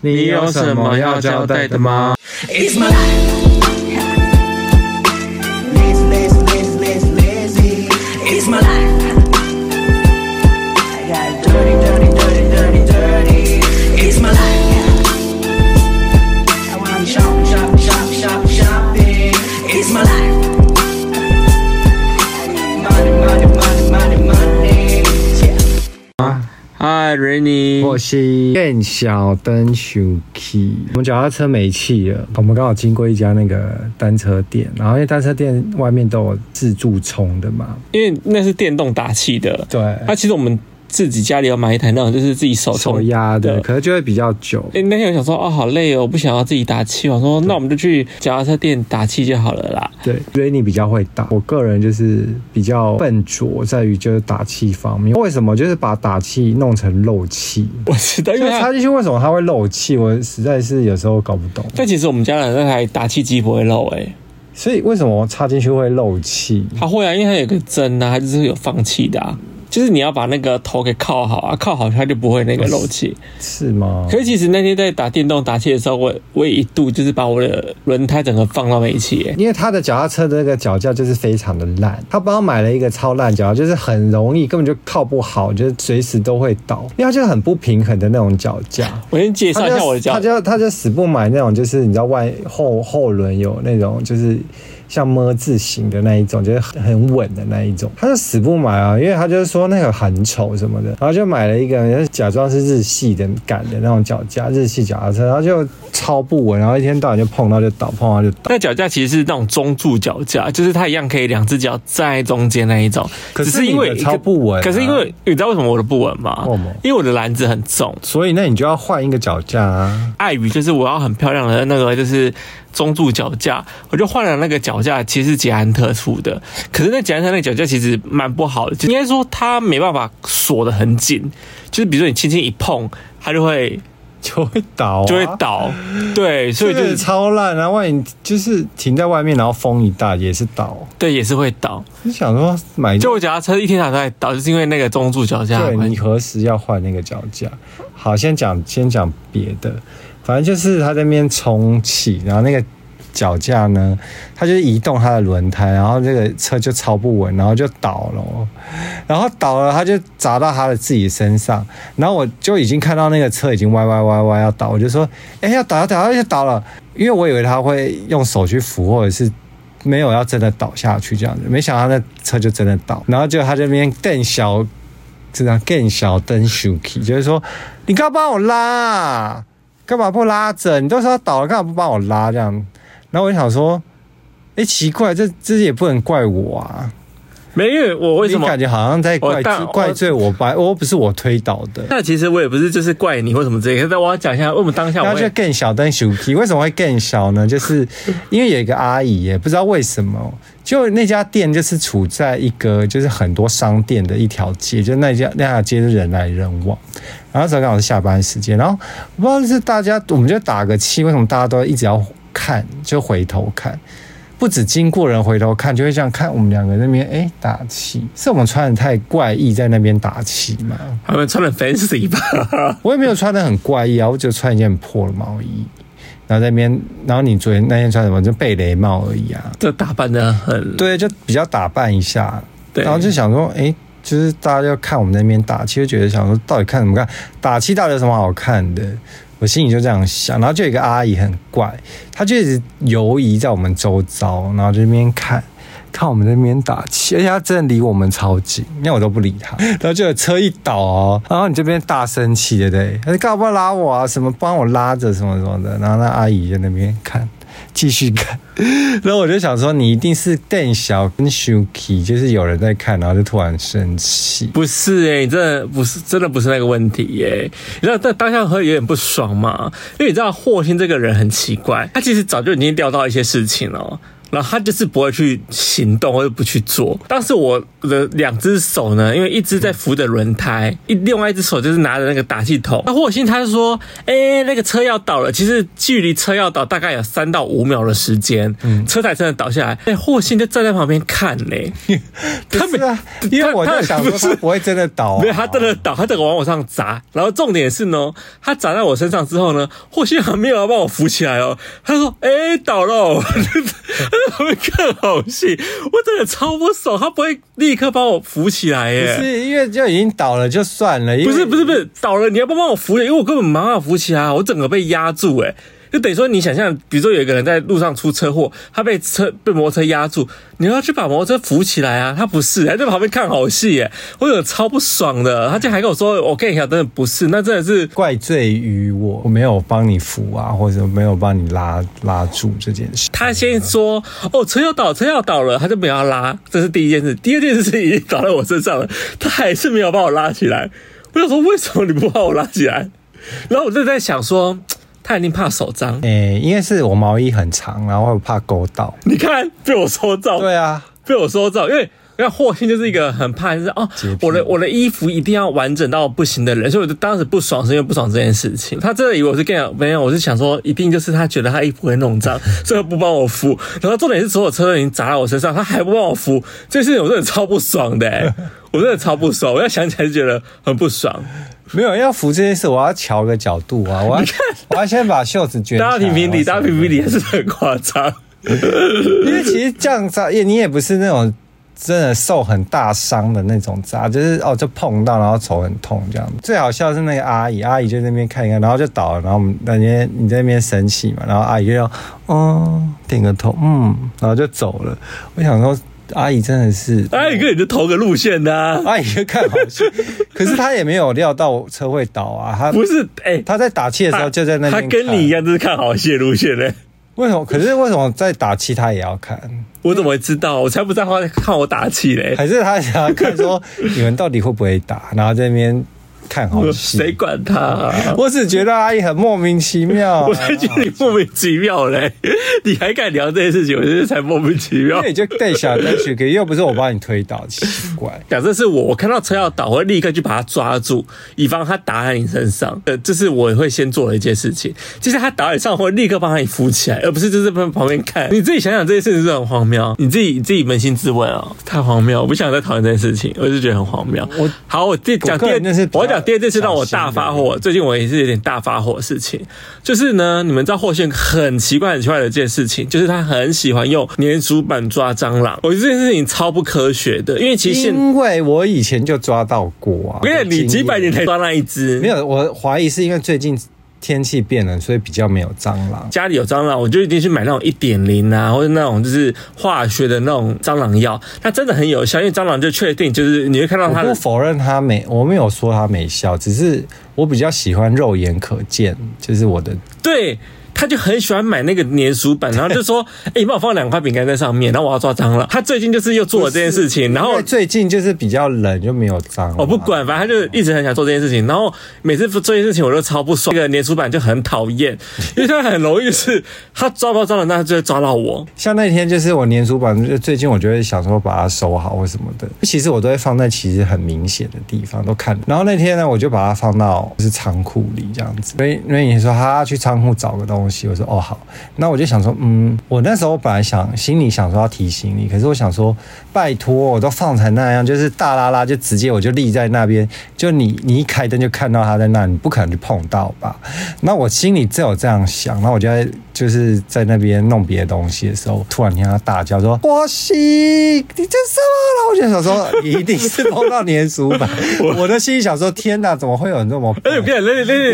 你有什么要交代的吗？嗨，Rainy，我是变小灯 Suki。我们脚踏车没气了，我们刚好经过一家那个单车店，然后因为单车店外面都有自助充的嘛，因为那是电动打气的。对，那、啊、其实我们。自己家里要买一台那种，就是自己手手压的，可能就会比较久。哎、欸，那天我想说，哦，好累哦，我不想要自己打气。我说，那我们就去脚踏车店打气就好了啦。对，因为你比较会打，我个人就是比较笨拙在于就是打气方面。为什么？就是把打气弄成漏气。我知道，因为插进去为什么它会漏气？我实在是有时候搞不懂。但其实我们家的那台打气机不会漏哎、欸，所以为什么我插进去会漏气？它会啊，因为它有个针啊，它就是有放气的啊。就是你要把那个头给靠好啊，靠好它就不会那个漏气，是吗？可是其实那天在打电动打气的时候，我我也一度就是把我的轮胎整个放到没气，因为他的脚踏车的那个脚架就是非常的烂，他帮我买了一个超烂脚架，就是很容易根本就靠不好，就是随时都会倒，因为它就很不平衡的那种脚架。我先介绍一下我的脚，他就他就死不买那种，就是你知道外后后轮有那种就是。像么字形的那一种，就是很很稳的那一种，他就死不买啊，因为他就是说那个很丑什么的，然后就买了一个，假装是日系的感的那种脚架，日系脚踏车，然后就超不稳，然后一天到晚就碰到就倒，碰到就倒。那脚架其实是那种中柱脚架，就是它一样可以两只脚站在中间那一种，可是因为超不稳、啊，可是因为你知道为什么我的不稳吗？因为我的篮子很重，所以那你就要换一个脚架啊。碍于就是我要很漂亮的那个就是。中柱脚架，我就换了那个脚架，其实是捷安特出的。可是那捷安特那个脚架其实蛮不好的，就应该说它没办法锁得很紧，就是比如说你轻轻一碰，它就会就会倒，就会倒。对，所以就是超烂。然后万一就是停在外面，然后风一大也是倒，对，也是会倒。你想说买就我脚踏车一天到晚在倒，就是因为那个中柱脚架。对，你何时要换那个脚架？好，先讲先讲别的。反正就是他在那边充气，然后那个脚架呢，他就移动他的轮胎，然后这个车就超不稳，然后就倒了，然后倒了，他就砸到他的自己身上，然后我就已经看到那个车已经歪歪歪歪要倒，我就说，哎，要倒要倒要倒了，因为我以为他会用手去扶，或者是没有要真的倒下去这样子，没想到那车就真的倒，然后就他这边更小，这样更小灯 Suki，就是说，你刚帮我拉。干嘛不拉着？你都说倒了，干嘛不帮我拉这样？然后我就想说，哎、奇怪，这这也不能怪我啊。没有，我为什么感觉好像在怪怪罪我？把我不是我推倒的。那其实我也不是，就是怪你或什么之类的。但我要讲一下，为什么当下我就更小灯 Suki 为什么会更小呢？就是 因为有一个阿姨，也不知道为什么。就那家店就是处在一个就是很多商店的一条街，就那家那条街是人来人往，然后那时候刚好是下班时间，然后我不知道是大家，我们就打个气，为什么大家都一直要看，就回头看，不止经过人回头看，就会这样看我们两个那边哎打气，是我们穿的太怪异在那边打气吗？他们穿的 fancy 吧？我也没有穿的很怪异啊，我就穿一件很破的毛衣。然后在那边，然后你昨天那天穿什么？就贝雷帽而已啊。就打扮的很对，就比较打扮一下。对，然后就想说，哎，就是大家要看我们那边打气，就觉得想说，到底看什么看？打气到底有什么好看的？我心里就这样想。然后就有一个阿姨很怪，她就一直游移在我们周遭，然后就那边看。看我们这边打气，而且她真的离我们超近，因为我都不理她。然后就有车一倒哦，然后你这边大声气对不对？她说干嘛拉我啊？什么帮我拉着什么什么的？然后那阿姨在那边看，继续看。然后我就想说，你一定是邓小跟 Suki，就是有人在看，然后就突然生气。不是哎、欸，你真的不是，真的不是那个问题耶、你知道，在当下会有点不爽嘛？因为你知道霍心这个人很奇怪，他其实早就已经料到一些事情了。然后他就是不会去行动或者不去做。当时我的两只手呢，因为一只在扶着轮胎，一另外一只手就是拿着那个打气筒。那霍信他就说：“哎、欸，那个车要倒了。”其实距离车要倒大概有三到五秒的时间，嗯，车才真的倒下来。哎、欸，霍信就站在旁边看嘞。他没啊，因为我在想说他不会真的倒、啊，没有，他真的倒，他整个往我上砸。然后重点是呢，他砸在我身上之后呢，霍信还没有要帮我扶起来哦。他说：“哎、欸，倒了。”他 会看好戏，我真的超不爽。他不会立刻帮我扶起来耶？不是，因为就已经倒了，就算了。不是，不是，不是倒了，你要不帮我扶？因为我根本没办法扶起来，我整个被压住，哎。就等于说，你想象，比如说有一个人在路上出车祸，他被车被摩托车压住，你要去把摩托车扶起来啊？他不是，还在旁边看好戏，耶。我有超不爽的。他竟然还跟我说：“我跟你讲，真的不是，那真的是怪罪于我，我没有帮你扶啊，或者没有帮你拉拉住这件事。”他先说：“哦，车要倒，车要倒了。”他就没有要拉，这是第一件事。第二件事是已经倒在我身上了，他还是没有把我拉起来。我想说，为什么你不把我拉起来？然后我就在想说。他一定怕手脏，诶、欸，因为是我毛衣很长，然后我怕勾到。你看被我说中，对啊，被我说中，因为因为霍信就是一个很怕，就是哦，我的我的衣服一定要完整到不行的人，所以我就当时不爽，是因为不爽这件事情。他真的以为我是跟你没有，我是想说，一定就是他觉得他衣服会弄脏，所以他不帮我扶。然后重点是所有车都已经砸到我身上，他还不帮我扶，这事情我真的超不爽的、欸，我真的超不爽，我要想起来就觉得很不爽。没有要扶这件事，我要调个角度啊！我要看，我要先把袖子卷。大家评评理，大家评评理还是很夸张。因为其实这样扎，也你也不是那种真的受很大伤的那种扎，就是哦，就碰到然后手很痛这样。最好笑是那个阿姨，阿姨就在那边看一看，然后就倒了，然后我们那边你在那边生气嘛，然后阿姨就要哦点个头，嗯，然后就走了。我想说。阿姨真的是，阿姨跟你就同个路线的，啊，阿姨就看好戏，可是她也没有料到车会倒啊。她不是，哎、欸，他在打气的时候就在那边，他跟你一样都是看好戏的路线嘞。为什么？可是为什么在打气他也要看？我怎么会知道？我才不在乎看我打气嘞。还是他想要看说 你们到底会不会打？然后在那边。看好戏，谁管他、啊？我只觉得阿姨很莫名其妙、啊。我才觉得你莫名其妙嘞，你还敢聊这些事情？我觉得才莫名其妙。那你就带小单去，可又不是我帮你推倒，奇怪。假设是我，我看到车要倒，我会立刻去把它抓住，以防它打在你身上。呃，这是我会先做的一件事情。其实他倒在你上，我会立刻帮你扶起来，而不是就是在旁边看。你自己想想，这件事情是很荒谬。你自己你自己扪心自问啊，太荒谬！我不想再讨论这件事情，我就觉得很荒谬。我好，我第讲第二，我讲。第二件事让我大发火，最近我也是有点大发火的事情，就是呢，你们知道霍信很奇怪很奇怪的一件事情，就是他很喜欢用粘鼠板抓蟑螂，我觉得这件事情超不科学的，因为其实因为我以前就抓到过啊，没有你几百年才抓那一只，没有，我怀疑是因为最近。天气变了，所以比较没有蟑螂。家里有蟑螂，我就一定去买那种一点零啊，或者那种就是化学的那种蟑螂药，它真的很有效。因为蟑螂就确定就是你会看到它。我不否认它没，我没有说它没效，只是我比较喜欢肉眼可见，就是我的对。他就很喜欢买那个粘鼠板，然后就说：“ 哎、欸，你帮我放两块饼干在上面，然后我要抓蟑螂。”他最近就是又做了这件事情，然后最近就是比较冷，就没有蟑螂。我不管，反正他就一直很想做这件事情。然后每次做这件事情，我都超不爽。那个粘鼠板就很讨厌，因为他很容易是他抓不到蟑螂，但他就会抓到我。像那天就是我粘鼠板，就最近我就会想说把它收好或什么的。其实我都会放在其实很明显的地方都看。然后那天呢，我就把它放到就是仓库里这样子。所以因为你说他要去仓库找个东西，我说哦好。那我就想说，嗯，我那时候本来想心里想说要提醒你，可是我想说，拜托，我都放成那样，就是大拉拉，就直接我就立在那边，就你你一开灯就看到他在那，你不可能去碰到吧？那我心里只有这样想，那我就在就是在那边弄别的东西的时候，突然听他大叫说：“霍信，你这什么了？”我就想说，一定是碰到粘鼠板。我的心里想说：“天哪，怎么会有人这么笨？”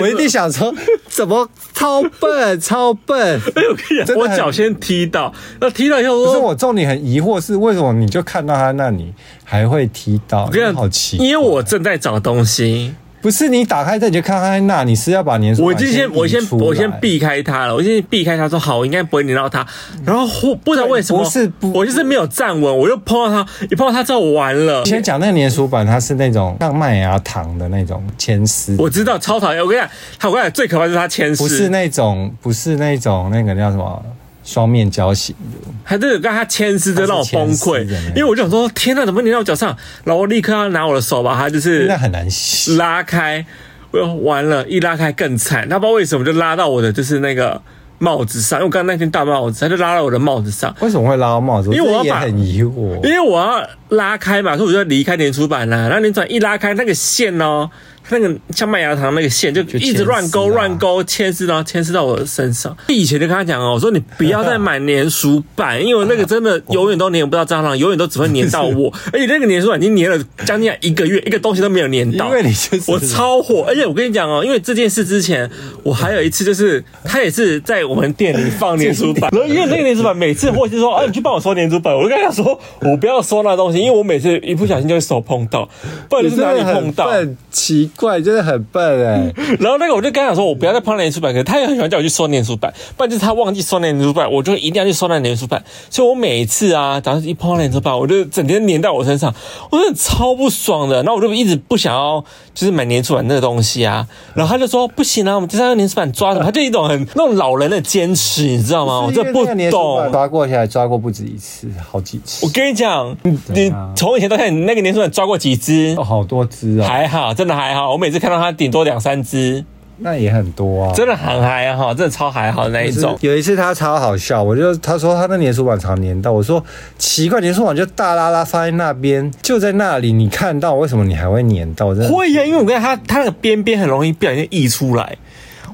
我一定想说：“怎么超笨，超笨？”哎呦，我脚先踢到，那踢到以后，可是我重点很疑惑是为什么你就看到他那里还会踢到？好奇，因为我正在找东西。不是你打开这你就看看那，你是要把粘鼠板？我就先我先我先避开他了，我先避开他说好，我应该不会粘到他。然后不知道为什么，不是不我就是没有站稳，我就碰到他，一碰到他之后完了。以前讲那个粘鼠板，它是那种像麦芽糖的那种牵丝，我知道超讨厌。我跟你讲，我跟你讲最可怕就是它牵丝，不是那种不是那种那个叫什么双面胶型的，还是跟他牵丝，真让我崩溃。因为我就想说，天呐，怎么粘到我脚上？然后我立刻要拿我的手把它就是那很难洗，拉开。我完了，一拉开更惨，他不知道为什么就拉到我的就是那个帽子上，因为我刚刚那件大帽子，他就拉到我的帽子上。为什么会拉到帽子？因为我要把很疑惑，因为我要拉开嘛，所以我就要离开粘鼠板啦。然后粘鼠板一拉开，那个线哦。那个像麦芽糖那个线就一直乱勾乱勾牵丝，然后牵丝到我的身上。以前就跟他讲哦，我说你不要再买粘鼠板，因为那个真的永远都粘不到蟑螂，永远都只会粘到我。而且那个粘鼠板已经粘了将近一个月，一个东西都没有粘到。因为你就是我超火，而且我跟你讲哦，因为这件事之前我还有一次，就是他也是在我们店里放粘鼠板，然后因为那个粘鼠板每次或是说啊，你去帮我收粘鼠板，我就跟他说我不要收那东西，因为我每次一不小心就会手碰到，不然就是哪里碰到。奇怪，真的很笨哎。然后那个我就跟他讲说，我不要再碰粘书板，可是他也很喜欢叫我去收粘书板，不然就是他忘记收粘书板，我就一定要去收那粘书板。所以我每一次啊，只要一碰到粘书板，我就整天粘在我身上，我真的超不爽的。然后我就一直不想要，就是买粘鼠板那个东西啊。然后他就说不行啊，我们就是要用粘鼠板抓什么，他就一种很那种老人的坚持，你知道吗？我真的不懂。抓过下来，抓过不止一次，好几次。我跟你讲，你从以前到现在，你那个粘鼠板抓过几只？哦，好多只啊，还好。真的还好，我每次看到它顶多两三只，那也很多啊。真的很还好，真的超还好那一种。有一次他超好笑，我就他说他那粘鼠板常粘到，我说奇怪，粘鼠板就大拉拉放在那边，就在那里，你看到为什么你还会粘到？真的会呀，因为我跟他他那个边边很容易不小心溢出来，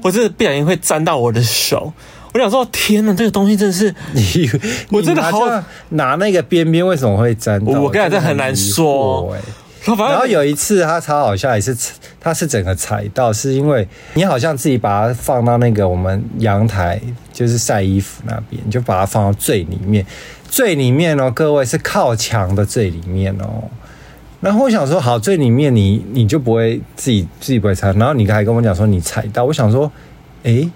我真的不小心会沾到我的手。我想说，天哪，这个东西真的是你，我真的好拿那个边边为什么会沾到？我跟你讲，这很难说。然后有一次他超好笑，也是他是整个踩到，是因为你好像自己把它放到那个我们阳台，就是晒衣服那边，就把它放到最里面，最里面哦，各位是靠墙的最里面哦。然后我想说，好，最里面你你就不会自己自己不会踩，然后你还跟我讲说你踩到，我想说，诶。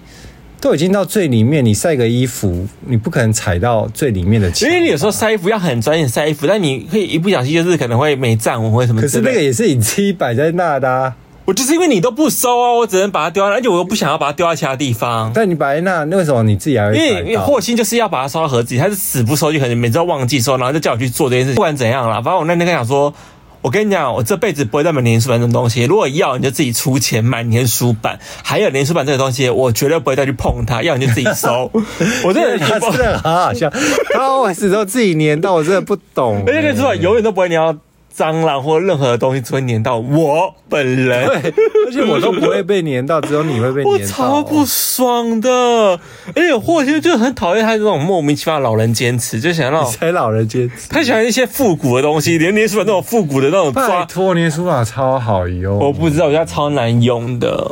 都已经到最里面，你晒个衣服，你不可能踩到最里面的墙。因为你有时候晒衣服要很专业晒衣服，但你可以一不小心就是可能会没站稳或者什么。可是那个也是你自己摆在那的啊。我就是因为你都不收啊，我只能把它丢在那，而且我又不想要把它丢在其他地方。但你摆在那，那为什么你自己还会？因为因为霍心就是要把它收到盒子里，他是死不收，就可能每次都忘记收，然后就叫我去做这件事。不管怎样啦，反正我那天跟他讲说。我跟你讲，我这辈子不会再买连书板这种东西。如果要，你就自己出钱买连书板。还有连书板这个东西，我绝对不会再去碰它。要你就自己收。我真的真的很好笑，他每次都自己粘到，我真的不懂。而且连书板永远都不会粘到。蟑螂或任何的东西只会粘到我本人，对，而且我都不会被粘到，只有你会被 粘到。我超不爽的，而且霍先生就很讨厌他这种莫名其妙的老人坚持，就想让才老人坚持，他喜欢一些复古的东西，连粘鼠法那种复古的那种抓拖粘书法超好用，我不知道，我觉得超难用的。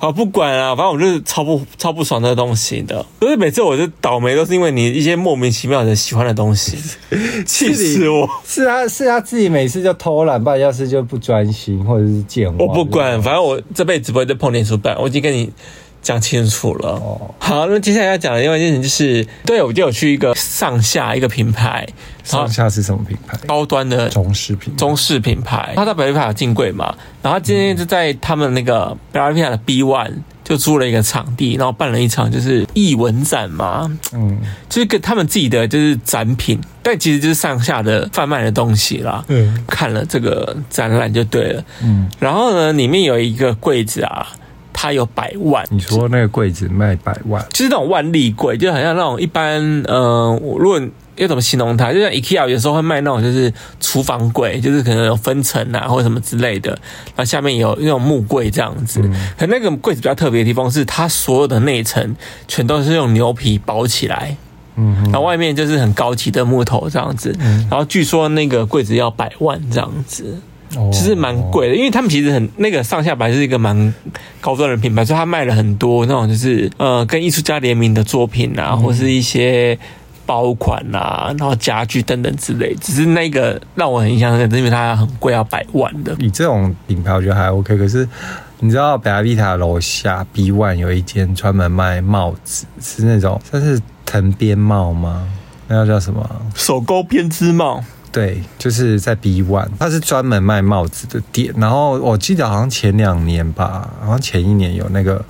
好，不管啊，反正我就是超不超不爽这个东西的。所以每次我就倒霉，都是因为你一些莫名其妙的喜欢的东西，气死我！是啊，是他自己每次就偷懒，不然要是就不专心，或者是健忘。我不管，反正我这辈子不会再碰念书板，我已经跟你讲清楚了。哦，好，那接下来要讲的另外一件事情就是，对，我就有去一个上下一个品牌。上下是什么品牌？高端的中式品中式品牌。他在北利卡有进柜嘛？然后今天就在他们那个北利卡的 B One 就租了一个场地，然后办了一场就是艺文展嘛。嗯，就是跟他们自己的就是展品，但其实就是上下的贩卖的东西啦。嗯，看了这个展览就对了。嗯，然后呢，里面有一个柜子啊，它有百万。你说那个柜子卖百万，就是那种万利柜，就好像那种一般，嗯、呃，如果。要怎么形容它？就像 IKEA 有时候会卖那种，就是厨房柜，就是可能有分层啊，或者什么之类的。然后下面有那种木柜这样子。嗯、可那个柜子比较特别的地方是，它所有的内层全都是用牛皮包起来，嗯哼，然后外面就是很高级的木头这样子。嗯、然后据说那个柜子要百万这样子，其实蛮贵的，因为他们其实很那个上下白是一个蛮高端的品牌，所以他卖了很多那种就是呃跟艺术家联名的作品啊，或是一些。包款啊，然后家具等等之类，只是那个让我很印象深刻，因为它很贵，要百万的。你这种品牌我觉得还 OK，可是你知道北阿丽塔楼下 B One 有一间专门卖帽子，是那种算是藤编帽吗？那要叫什么？手工编织帽。对，就是在 B One，它是专门卖帽子的店。然后我记得好像前两年吧，好像前一年有那个。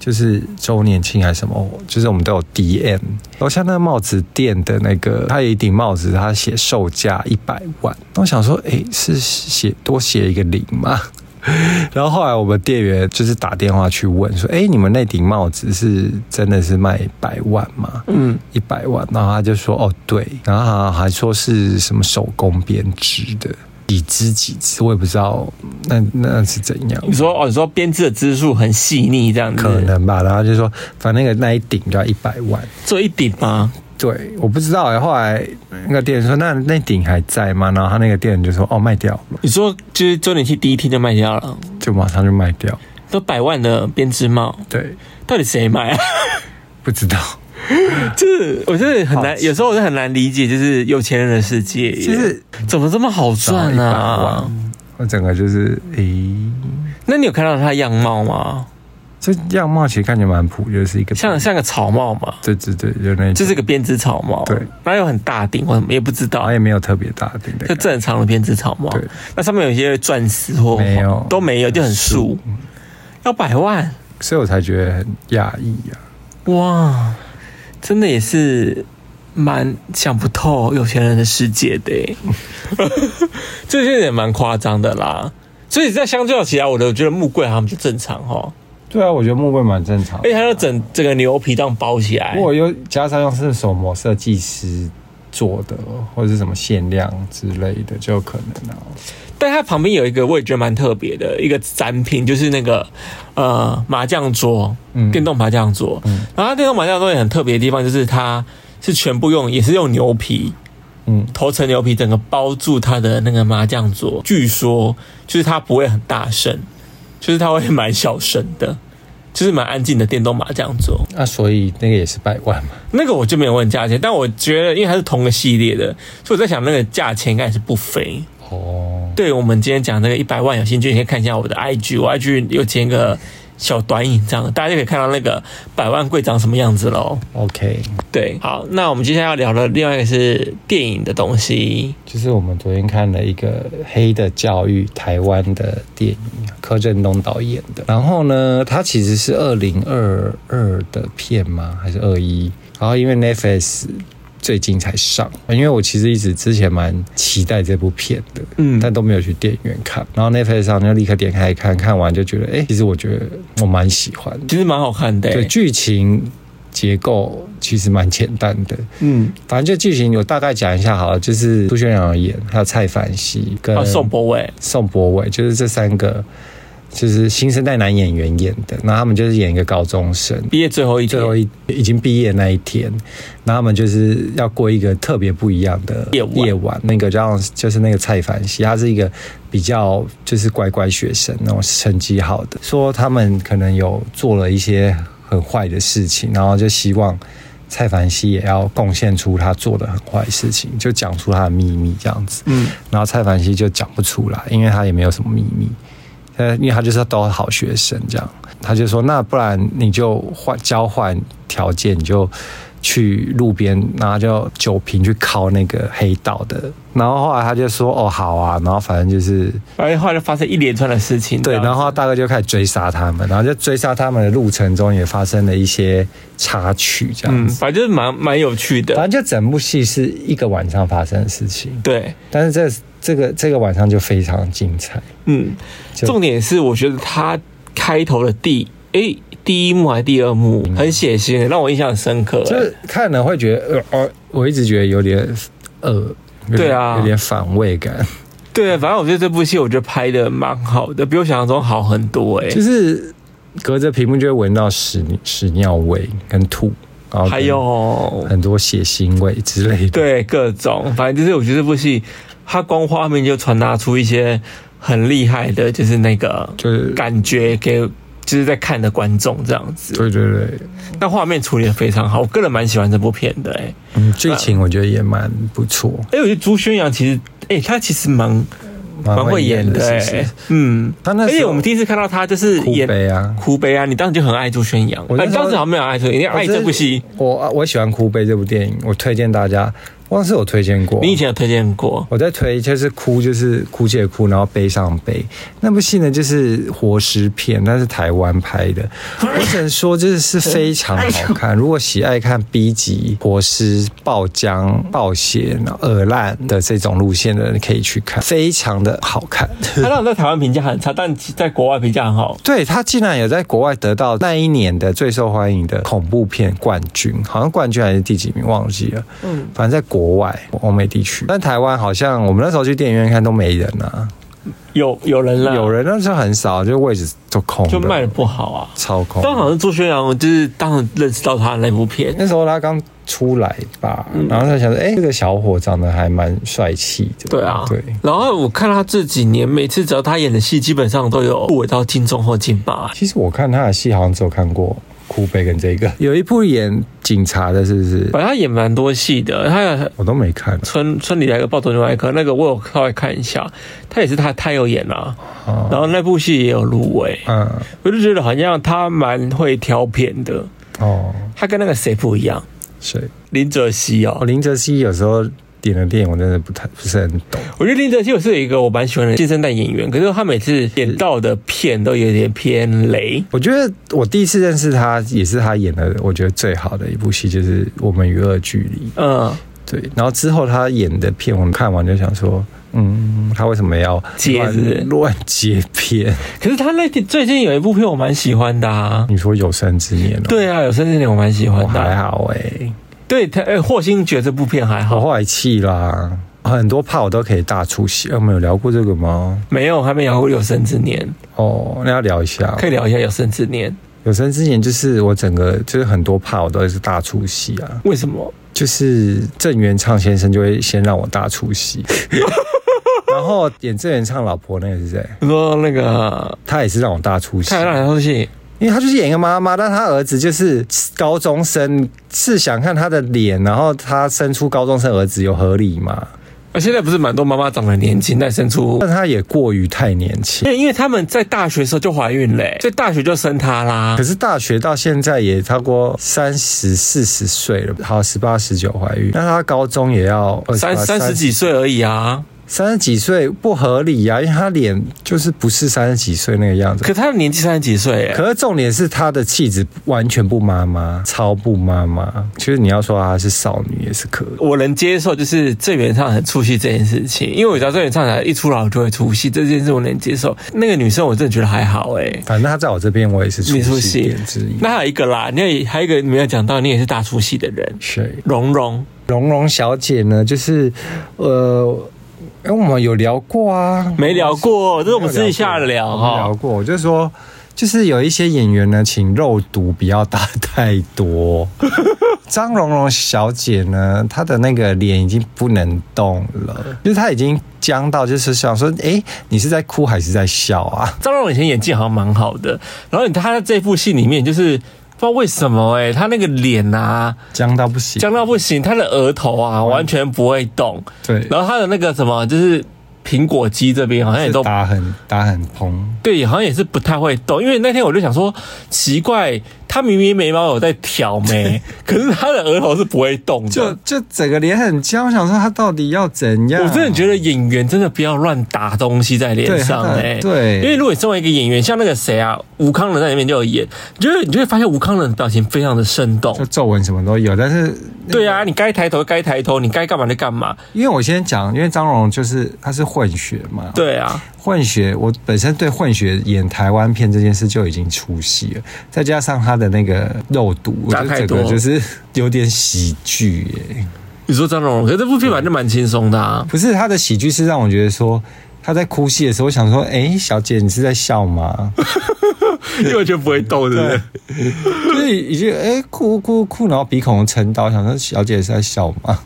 就是周年庆还是什么，就是我们都有 DM。楼下那个帽子店的那个，他有一顶帽子，他写售价一百万。我想说，哎，是写多写一个零吗？然后后来我们店员就是打电话去问说：“哎，你们那顶帽子是真的是卖百万吗？”嗯，一百万。然后他就说：“哦，对。”然后他还说是什么手工编织的，几只几只，我也不知道那那是怎样。你说哦，你说编织的支数很细腻这样子，可能吧？然后就说，反正那个那一顶就要一百万，做一顶吗？对，我不知道哎。后来那个店员说：“那那顶还在吗？”然后他那个店员就说：“哦，卖掉了。”你说就是周年庆第一天就卖掉了，就马上就卖掉，都百万的编织帽。对，到底谁买啊？不知道，就是我觉得很难，有时候我就很难理解，就是有钱人的世界，就是怎么这么好赚啊？我整个就是诶，那你有看到他样貌吗？这样帽其实看起来蛮普，就是一个像像个草帽嘛。对对对，就那就是个编织草帽。对，哪有很大顶，我也不知道，也没有特别大顶的，就正常的编织草帽。对，那上面有一些钻石或没有都没有，就很素。要百万，所以我才觉得很讶异啊！哇，真的也是蛮想不透有钱人的世界的，这些也蛮夸张的啦。所以在相较起来，我都觉得木柜他们就正常哈。对啊，我觉得木柜蛮正常，而且它要整这个牛皮这样包起来。如果又加上用是手模设计师做的，或者是什么限量之类的，就有可能啊。但它旁边有一个，我也觉得蛮特别的一个展品，就是那个呃麻将桌，嗯，电动麻将桌。嗯，然后它电动麻将桌也很特别的地方，就是它是全部用，也是用牛皮，嗯，头层牛皮整个包住它的那个麻将桌。据说就是它不会很大声。就是它会蛮小声的，就是蛮安静的电动麻将桌。那、啊、所以那个也是百万嘛？那个我就没有问价钱，但我觉得因为它是同个系列的，所以我在想那个价钱应该是不菲。哦，对，我们今天讲那个一百万，有兴趣你可以看一下我的 IG，我 IG 有签个。小短影这样，大家就可以看到那个百万柜长什么样子喽。OK，对，好，那我们接下来要聊的另外一个是电影的东西，就是我们昨天看了一个《黑的教育》台湾的电影，柯震东导演的。然后呢，它其实是二零二二的片吗？还是二一？然后因为 Netflix。最近才上，因为我其实一直之前蛮期待这部片的，嗯，但都没有去电影院看。然后 Netflix 上就立刻点开看，看完就觉得，哎、欸，其实我觉得我蛮喜欢，其实蛮好看的。对，剧情结构其实蛮简单的，嗯，反正就剧情我大概讲一下好了，就是朱轩阳演，还有蔡凡熙跟宋博伟，宋博伟就是这三个。就是新生代男演员演的，那他们就是演一个高中生，毕业最后一天，最后一已经毕业那一天，那他们就是要过一个特别不一样的夜晚。夜晚那个叫就是那个蔡凡熙，他是一个比较就是乖乖学生，那种成绩好的，说他们可能有做了一些很坏的事情，然后就希望蔡凡熙也要贡献出他做的很坏的事情，就讲出他的秘密这样子。嗯，然后蔡凡熙就讲不出来，因为他也没有什么秘密。呃，因为他就是都好学生，这样，他就说，那不然你就换交换条件，你就去路边拿就酒瓶去敲那个黑道的。然后后来他就说，哦，好啊。然后反正就是，而且后来就发生一连串的事情。对，然后大哥就开始追杀他们，然后就追杀他们的路程中也发生了一些插曲，这样子，嗯，反正就是蛮蛮有趣的。反正就整部戏是一个晚上发生的事情。对，但是这。这个这个晚上就非常精彩，嗯，重点是我觉得他开头的第诶第一幕还是第二幕很血腥，让我印象很深刻，就是看了会觉得呃，我一直觉得有点呃，对啊，有点反胃感，对啊，反正我觉得这部戏我觉得拍的蛮好的，比我想象中好很多诶，就是隔着屏幕就会闻到屎屎尿味跟吐，还有很多血腥味之类的，对，各种，反正就是我觉得这部戏。他光画面就传达出一些很厉害的，就是那个就是感觉给就是在看的观众这样子。对对对，那画面处理的非常好，我个人蛮喜欢这部片的。哎，嗯，剧情我觉得也蛮不错。哎，我觉得朱轩阳其实，哎，他其实蛮蛮会演的。哎，嗯，他那而且我们第一次看到他就是演哭悲啊，哭悲啊，你当时就很爱朱轩阳。我当时好像没有爱朱，你爱这部戏。我我喜欢哭悲这部电影，我推荐大家。忘是有推荐过，你以前有推荐过，我在推就是哭，就是哭泣的哭，然后悲伤悲。那部戏呢，就是活尸片，那是台湾拍的。我只能说，就是是非常好看。如果喜爱看 B 级活尸、爆浆、爆血、耳烂的这种路线的人，可以去看，非常的好看。他让在台湾评价很差，但在国外评价很好。对，他竟然有在国外得到那一年的最受欢迎的恐怖片冠军，好像冠军还是第几名忘记了。嗯，反正在国外欧美地区，但台湾好像我们那时候去电影院看都没人啊。有有人了，有人，但是很少，就位置都空，就卖的不好啊，超空。但好像朱轩洋，就是当时认识到他的那部片，那时候他刚出来吧，嗯、然后他想说，哎、欸，这个小伙长得还蛮帅气的。对啊，对。然后我看他这几年，每次只要他演的戏，基本上都有入围到金钟或金马。其实我看他的戏，好像只有看过。哭悲跟这个有一部演警察的，是不是？反正他演蛮多戏的，他有我都没看。村村里来个暴走牛外科，那个我有稍微看一下，他也是他他有演啊，哦、然后那部戏也有入围。嗯，我就觉得好像他蛮会挑片的哦。他跟那个谁不一样？谁？林哲熹哦，林哲熹有时候。点的电影我真的不太不是很懂。我觉得林哲熹是有一个我蛮喜欢的新生代演员，可是他每次演到的片都有点偏雷。我觉得我第一次认识他也是他演的，我觉得最好的一部戏就是《我们与恶距离》。嗯，对。然后之后他演的片，我们看完就想说，嗯，他为什么要接乱接片？可是他那最近有一部片我蛮喜欢的啊。你说《有生之年》哦？对啊，《有生之年》我蛮喜欢的，还好哎、欸。对他，哎，霍星觉得这部片还好。我后来弃啦，很多怕我都可以大出戏。我们有聊过这个吗？没有，还没聊过有生之年。哦，那要聊一下。可以聊一下有生之年。有生之年就是我整个就是很多怕我都是大出戏啊。为什么？就是郑元畅先生就会先让我大出戏，然后演郑元畅老婆那个是谁？你说那个他也是让我大出戏，他让你大出戏。因为他就是演一个妈妈，但他儿子就是高中生，是想看他的脸，然后他生出高中生儿子有合理吗？而现在不是蛮多妈妈长得年轻，但生出，但她也过于太年轻。因为因为他们在大学时候就怀孕嘞，所以大学就生她啦。可是大学到现在也超过三十四十岁了，好十八十九怀孕，那她高中也要三三十几岁而已啊。三十几岁不合理呀、啊，因为他脸就是不是三十几岁那个样子。可他的年纪三十几岁，可是重点是他的气质完全不妈妈，超不妈妈。其实你要说她是少女也是可以，我能接受，就是郑元畅很出戏这件事情，因为我知道郑元畅一出来就会出戏，这件事我能接受。那个女生我真的觉得还好哎，反正她在我这边我也是出戏点之一。那还有一个啦，你也还有一个你没有讲到，你也是大出戏的人，谁？蓉蓉，蓉蓉小姐呢？就是呃。哎，我们有聊过啊？没聊过，这是我们私底下聊哈。聊过，我就说，就是有一些演员呢，请肉毒不要打太多。张蓉蓉小姐呢，她的那个脸已经不能动了，就是她已经僵到，就是想说，哎，你是在哭还是在笑啊？张蓉蓉以前演技好像蛮好的，然后她在这部戏里面就是。不知道为什么哎、欸，他那个脸啊，僵到不行，僵到不行，他的额头啊完全不会动。对，然后他的那个什么，就是苹果肌这边好像也都打很打很蓬。对，好像也是不太会动。因为那天我就想说，奇怪。他明明眉毛有在挑眉，可是他的额头是不会动的，就就整个脸很僵。我想说他到底要怎样？我真的觉得演员真的不要乱打东西在脸上哎、欸，对，因为如果你身为一个演员，像那个谁啊，吴康仁在里面就有演，你就会你就会发现吴康仁的表情非常的生动，就皱纹什么都有。但是、那个、对啊，你该抬头该抬头，你该干嘛就干嘛。因为我先讲，因为张荣就是他是混血嘛，对啊，混血，我本身对混血演台湾片这件事就已经出戏了，再加上他的那个。肉毒，我觉得这个就是有点喜剧耶。你说张蓉蓉，可是这部片本来就蛮轻松的啊。不是他的喜剧是让我觉得说他在哭戏的时候，我想说，哎，小姐你是在笑吗？因为完全不会逗，对不对？就是已经哎哭哭哭，然后鼻孔撑到，想说小姐是在笑吗？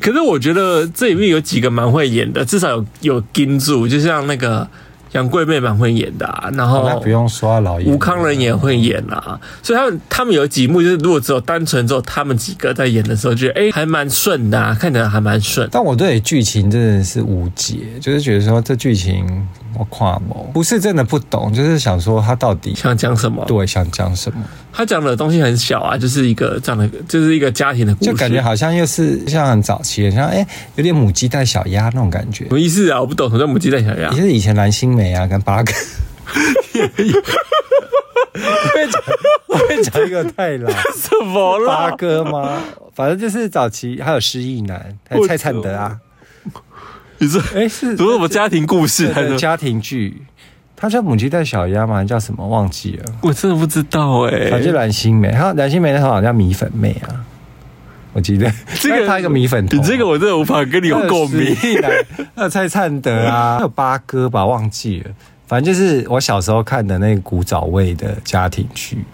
可是我觉得这里面有几个蛮会演的，至少有有盯住，就像那个。杨贵妹蛮会演的，啊，然后那不用说，老演吴康仁也会演啊，所以他们他们有几幕就是如果只有单纯只有他们几个在演的时候，觉得哎还蛮顺的，啊，看起来还蛮顺。但我对剧情真的是无解，就是觉得说这剧情我跨模不是真的不懂，就是想说他到底想讲什么？对，想讲什么？他讲的东西很小啊，就是一个这样的，就是一个家庭的故事，就感觉好像又是像很早期，像哎、欸，有点母鸡带小鸭那种感觉。什么意思啊？我不懂什么叫母鸡带小鸭。也是以前蓝心湄啊，跟八哥。我会讲，我会讲一个太老，什么了？八哥吗？反正就是早期还有失忆男，还有蔡灿德啊。你说哎，是读什么家庭故事还是家庭剧？他叫母鸡带小鸭吗？叫什么？忘记了，我真的不知道哎、欸。反正蓝心湄，他蓝心湄那时候好像叫米粉妹啊，我记得这个他一个米粉头，你这个我真的无法跟你有共鸣。还有蔡灿德啊，还有八哥吧，忘记了。反正就是我小时候看的那个古早味的家庭剧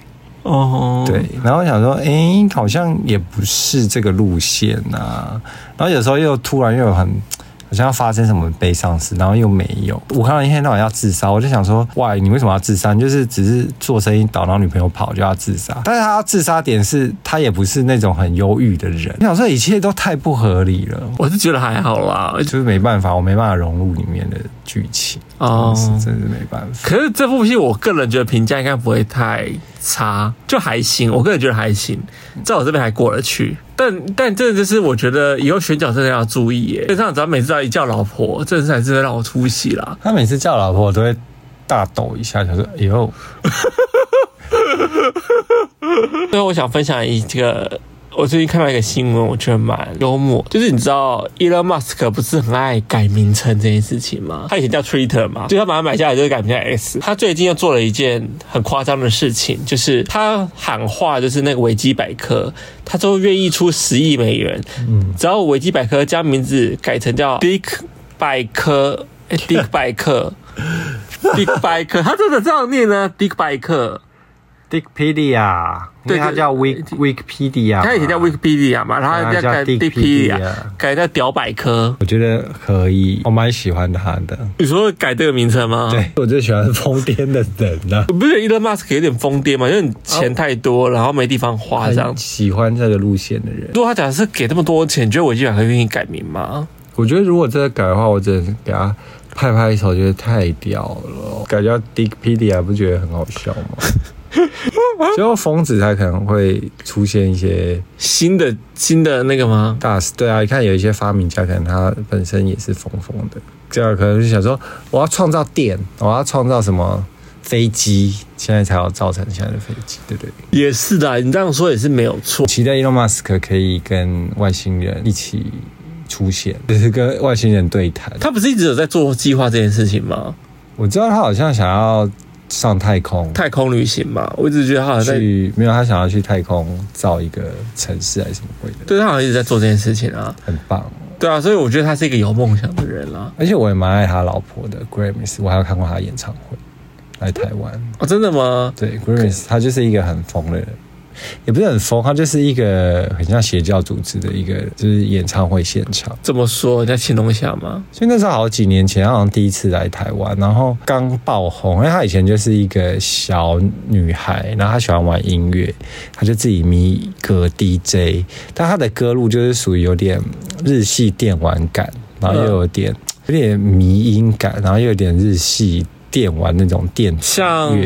哦，对，然后我想说，哎、欸，好像也不是这个路线啊，然后有时候又突然又有很。好像要发生什么悲伤事，然后又没有。我看到一天到晚要自杀，我就想说，哇，你为什么要自杀？你就是只是做生意倒，然后女朋友跑就要自杀。但是他要自杀点是，他也不是那种很忧郁的人。我想说，一切都太不合理了。我是觉得还好啦，就是没办法，我没办法融入里面的剧情啊，真是真是没办法。可是这部戏，我个人觉得评价应该不会太差，就还行。我个人觉得还行，在我这边还过得去。但但这就是我觉得以后选角真的要注意耶。就像只要每次要一叫老婆，这才真的让我出戏啦。他每次叫老婆我都会大抖一下，就说：“哎呦。”最后我想分享一个。我最近看到一个新闻，我觉得蛮幽默。就是你知道，Elon Musk 不是很爱改名称这件事情吗？他以前叫 Twitter 嘛，就他把它买下来就改名叫 X。他最近又做了一件很夸张的事情，就是他喊话，就是那个维基百科，他都愿意出十亿美元，嗯，只要维基百科将名字改成叫 Dick 百科，哎，Dick 百科，Dick 百科，他真的这样念呢？Dick 百科。Dickpedia，对，它叫 Wik Wikipedia，它以前叫 Wikipedia 嘛，然后叫 Dickpedia，改叫屌百科。我觉得可以，我蛮喜欢他的。你说改这个名称吗？对，我最喜欢疯癫的人了。不是 Elon Musk 有点疯癫嘛？因为钱太多，然后没地方花，这样。喜欢这个路线的人。如果他假设给这么多钱，你觉得维基百科愿意改名吗？我觉得如果真的改的话，我真的给他拍拍手，觉得太屌了。改叫 Dickpedia，不觉得很好笑吗？最后疯子才可能会出现一些新的新的那个吗？大师对啊，你看有一些发明家，可能他本身也是疯疯的，这样可能就想说，我要创造电，我要创造什么飞机，现在才要造成现在的飞机，对不对？也是的，你这样说也是没有错。期待 Elon Musk 可以跟外星人一起出现，就是跟外星人对谈。他不是一直有在做计划这件事情吗？我知道他好像想要。上太空，太空旅行嘛，我一直觉得他好像在去，没有他想要去太空造一个城市还是什么鬼的。对，他好像一直在做这件事情啊，很棒。对啊，所以我觉得他是一个有梦想的人啦。而且我也蛮爱他老婆的 Grammys，我还有看过他的演唱会来台湾。哦，真的吗？对，Grammys，他就是一个很疯的人。也不是很疯，他就是一个很像邪教组织的一个，就是演唱会现场。怎么说？你在形容一下吗？所以那时候好几年前，他好像第一次来台湾，然后刚爆红，因为他以前就是一个小女孩，然后她喜欢玩音乐，她就自己迷歌 DJ，但她的歌路就是属于有点日系电玩感，然后又有点有点迷音感，然后又有点日系电玩那种电子，像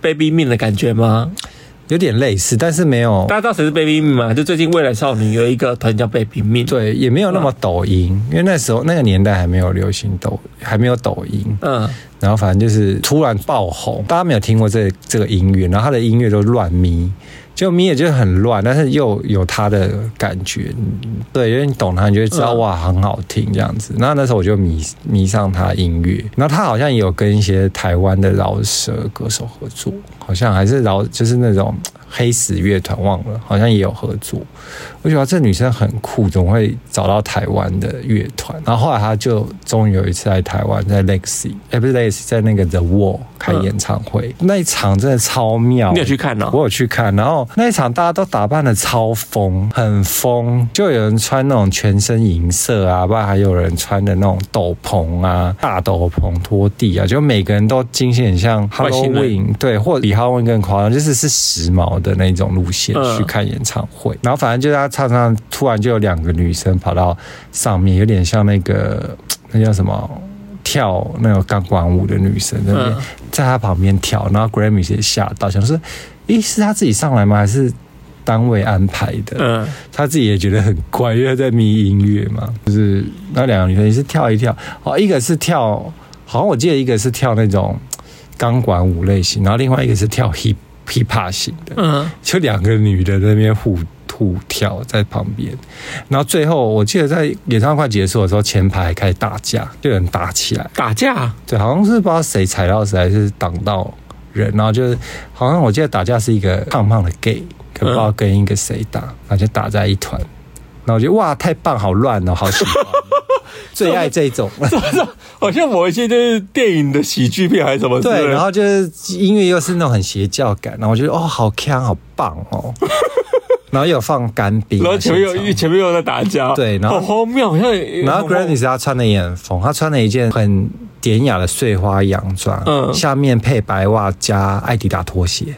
Baby Mean 的感觉吗？有点类似，但是没有。大家知道谁是 Baby Mean 吗？就最近未来少女有一个团叫 Baby Mean。对，也没有那么抖音，因为那时候那个年代还没有流行抖，还没有抖音。嗯。然后反正就是突然爆红，大家没有听过这个、这个音乐，然后他的音乐都乱咪。就咪也就是很乱，但是又有他的感觉，对，因为你懂他，你就会知道哇，很好听这样子。那那时候我就迷迷上他音乐，然后他好像也有跟一些台湾的饶舌歌手合作，好像还是饶，就是那种黑死乐团，忘了，好像也有合作。我觉得这女生很酷，总会找到台湾的乐团。然后后来她就终于有一次来台湾，在 Legacy，哎，不是 Legacy，在那个 The Wall 开演唱会，那一场真的超妙。你有去看吗？我有去看，然后那一场大家都打扮的超疯，很疯，就有人穿那种全身银色啊，不然还有人穿的那种斗篷啊，大斗篷拖地啊，就每个人都精心很像 Halloween，对，或者比 Halloween 更夸张，就是是时髦的那种路线去看演唱会。然后反正就他。唱唱，突然就有两个女生跑到上面，有点像那个那叫什么跳那个钢管舞的女生在那边，在他旁边跳，然后 Grammy 也吓到，想说，诶，是他自己上来吗？还是单位安排的？嗯，他自己也觉得很怪，因为他在迷音乐嘛，就是那两个女生也是跳一跳，哦，一个是跳，好像我记得一个是跳那种钢管舞类型，然后另外一个是跳 hip hip hop 型的，嗯，就两个女的在那边互。互跳在旁边，然后最后我记得在演唱会结束的时候，前排还开始打架，就有人打起来。打架？对，好像是不知道谁踩到谁，还是挡到人，然后就是好像我记得打架是一个胖胖的 gay，可不知道跟一个谁打，然后就打在一团。然后我觉得哇，太棒，好乱哦，好喜欢，最爱这种。好像某一些就是电影的喜剧片还是什么？对，然后就是音乐又是那种很邪教感，然后我觉得哦，好强，好棒哦。然后又有放干冰，然后前面有前面又在打架，对，然后好荒谬，好像。然后 Granny 他穿的也很疯，他穿了一件很典雅的碎花洋装，嗯，下面配白袜加艾迪达拖鞋。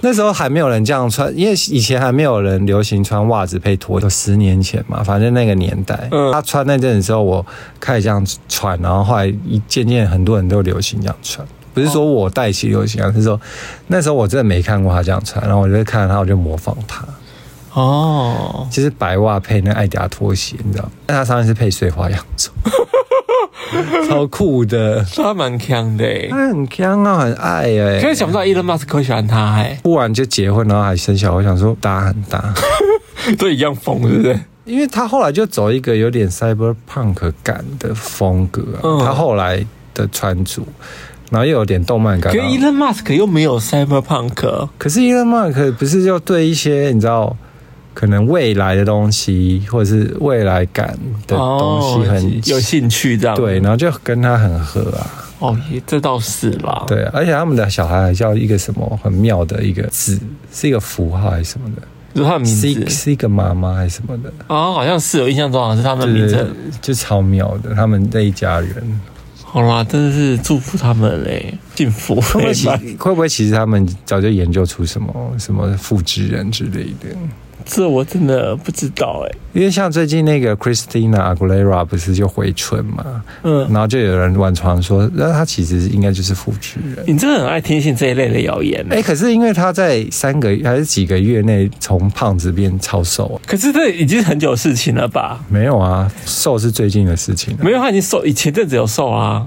那时候还没有人这样穿，因为以前还没有人流行穿袜子配拖鞋，就十年前嘛，反正那个年代，嗯，他穿那阵的时候，我开始这样穿，然后后来一渐渐很多人都流行这样穿。不是说我带起流行啊，是说那时候我真的没看过他这样穿，然后我就看到他，我就模仿他。哦，就是白袜配那爱迪达拖鞋，你知道？但他上面是配碎花洋装，超酷的。他蛮强的，他很强啊，很爱哎。可是想不到伊隆马斯克喜欢他哎，不然就结婚然后还生小孩，我想说搭很搭，都一样疯，对不对？因为他后来就走一个有点 cyberpunk 感的风格，嗯、他后来的穿着。然后又有点动漫感。可是 Elon Musk 又没有 Cyberpunk。可是 Elon Musk 不是就对一些你知道可能未来的东西或者是未来感的东西很有兴趣，这样对，然后就跟他很合啊。哦，这倒是啦。对，而且他们的小孩还叫一个什么很妙的一个字，是一个符号还是什么的？就是他的名字是，是一个妈妈还是什么的？啊，好像是，有印象中好像是他们的名字，就超妙的，他们这一家人。好啦，真的是祝福他们嘞，幸福。会不会其会不会其实他们早就研究出什么什么复制人之类的？这我真的不知道哎，因为像最近那个 Christina Aguilera 不是就回春嘛，嗯，然后就有人乱传说，那他其实应该就是复制人。你真的很爱听信这一类的谣言哎，可是因为他在三个月还是几个月内从胖子变超瘦，可是这已经很久的事情了吧？没有啊，瘦是最近的事情，没有，他已经瘦，以前阵子有瘦啊。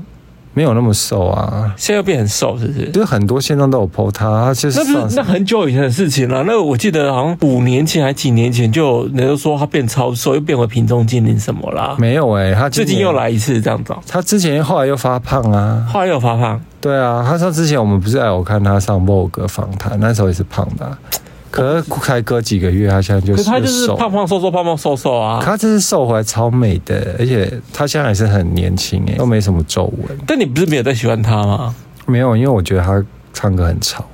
没有那么瘦啊，现在又变很瘦，是不是？就是很多现状都有 po 他，他就是那不是那很久以前的事情了。那我记得好像五年前还几年前就人都说他变超瘦，又变回平中精灵什么啦？没有哎、欸，他最近又来一次这样子。他之前后来又发胖啊，后来又发胖。对啊，他上之前我们不是有看他上 Vogue 访谈，那时候也是胖的、啊。可是才隔几个月，他现在就是，他就是胖胖瘦瘦，胖胖瘦瘦啊。他这是瘦回来超美的，而且他现在还是很年轻哎，都没什么皱纹。但你不是没有在喜欢他吗？没有，因为我觉得他唱歌很吵。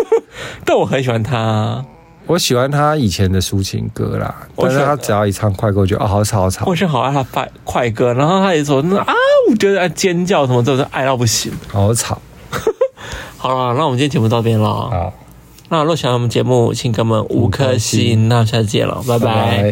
但我很喜欢他，啊我喜欢他以前的抒情歌啦。但是他只要一唱快歌，我觉得哦，好吵好吵。我是好爱他快快歌，然后他也说那 啊，我觉得尖叫什么，都是爱到不行，好吵。好了，那我们今天节目到这边了。好。那如果喜欢我们节目，请给我们五颗星。那下次见了，拜拜。拜拜。